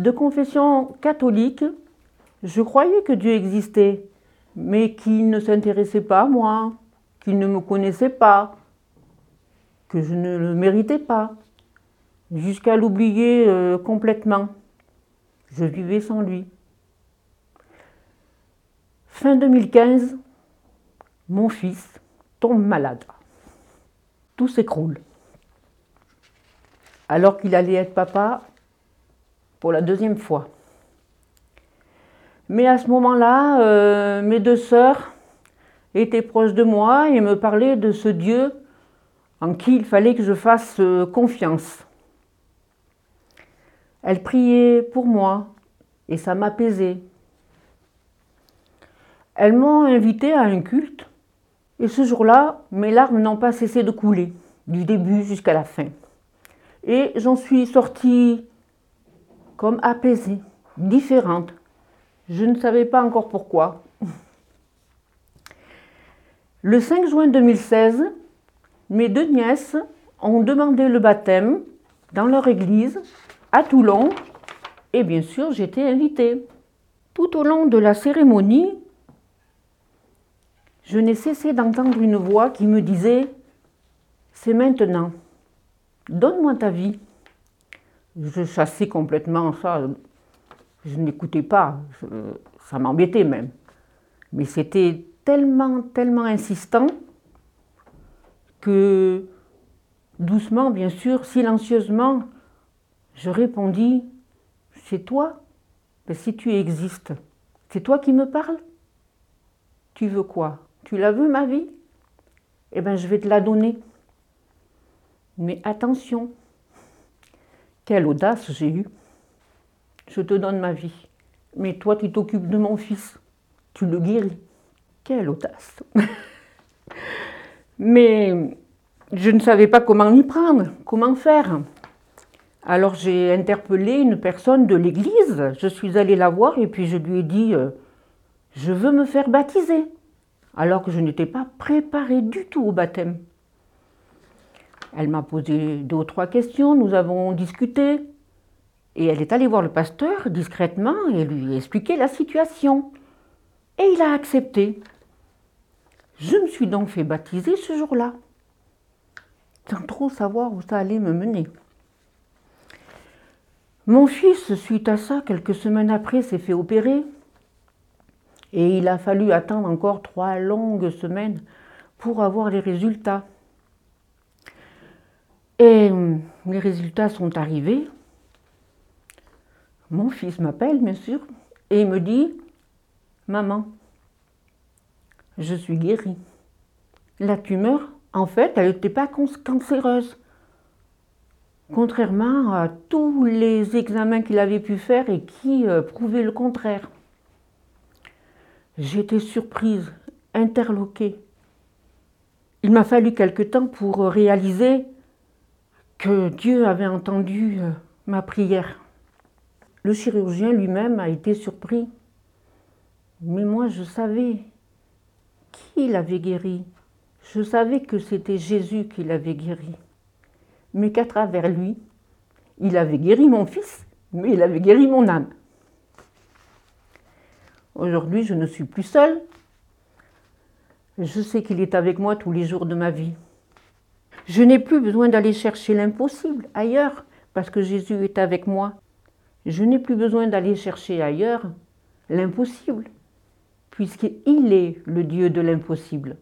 De confession catholique, je croyais que Dieu existait, mais qu'il ne s'intéressait pas à moi, qu'il ne me connaissait pas, que je ne le méritais pas, jusqu'à l'oublier euh, complètement. Je vivais sans lui. Fin 2015, mon fils tombe malade. Tout s'écroule. Alors qu'il allait être papa pour la deuxième fois. Mais à ce moment-là, euh, mes deux sœurs étaient proches de moi et me parlaient de ce Dieu en qui il fallait que je fasse euh, confiance. Elles priaient pour moi et ça m'apaisait. Elles m'ont invité à un culte et ce jour-là, mes larmes n'ont pas cessé de couler, du début jusqu'à la fin. Et j'en suis sortie comme apaisée, différente. Je ne savais pas encore pourquoi. Le 5 juin 2016, mes deux nièces ont demandé le baptême dans leur église à Toulon et bien sûr j'étais invitée. Tout au long de la cérémonie, je n'ai cessé d'entendre une voix qui me disait C'est maintenant, donne-moi ta vie. Je chassais complètement ça, je n'écoutais pas, ça m'embêtait même. Mais c'était tellement, tellement insistant que doucement, bien sûr, silencieusement, je répondis C'est toi. Si tu existes, c'est toi qui me parles. Tu veux quoi? Tu la veux, ma vie? Eh bien, je vais te la donner. Mais attention, quelle audace j'ai eue. Je te donne ma vie. Mais toi, tu t'occupes de mon fils. Tu le guéris. Quelle audace. Mais je ne savais pas comment m'y prendre, comment faire. Alors j'ai interpellé une personne de l'église. Je suis allée la voir et puis je lui ai dit euh, Je veux me faire baptiser. Alors que je n'étais pas préparée du tout au baptême. Elle m'a posé deux ou trois questions, nous avons discuté. Et elle est allée voir le pasteur discrètement et lui expliqué la situation. Et il a accepté. Je me suis donc fait baptiser ce jour-là, sans trop savoir où ça allait me mener. Mon fils, suite à ça, quelques semaines après, s'est fait opérer. Et il a fallu attendre encore trois longues semaines pour avoir les résultats. Et les résultats sont arrivés. Mon fils m'appelle, bien sûr, et il me dit, Maman, je suis guérie. La tumeur, en fait, elle n'était pas cancéreuse. Contrairement à tous les examens qu'il avait pu faire et qui euh, prouvaient le contraire. J'étais surprise, interloquée. Il m'a fallu quelque temps pour réaliser que Dieu avait entendu euh, ma prière. Le chirurgien lui-même a été surpris. Mais moi, je savais qui l'avait guéri. Je savais que c'était Jésus qui l'avait guéri, mais qu'à travers lui, il avait guéri mon fils, mais il avait guéri mon âme. Aujourd'hui, je ne suis plus seule. Je sais qu'il est avec moi tous les jours de ma vie. Je n'ai plus besoin d'aller chercher l'impossible ailleurs, parce que Jésus est avec moi. Je n'ai plus besoin d'aller chercher ailleurs l'impossible, puisqu'il est le Dieu de l'impossible.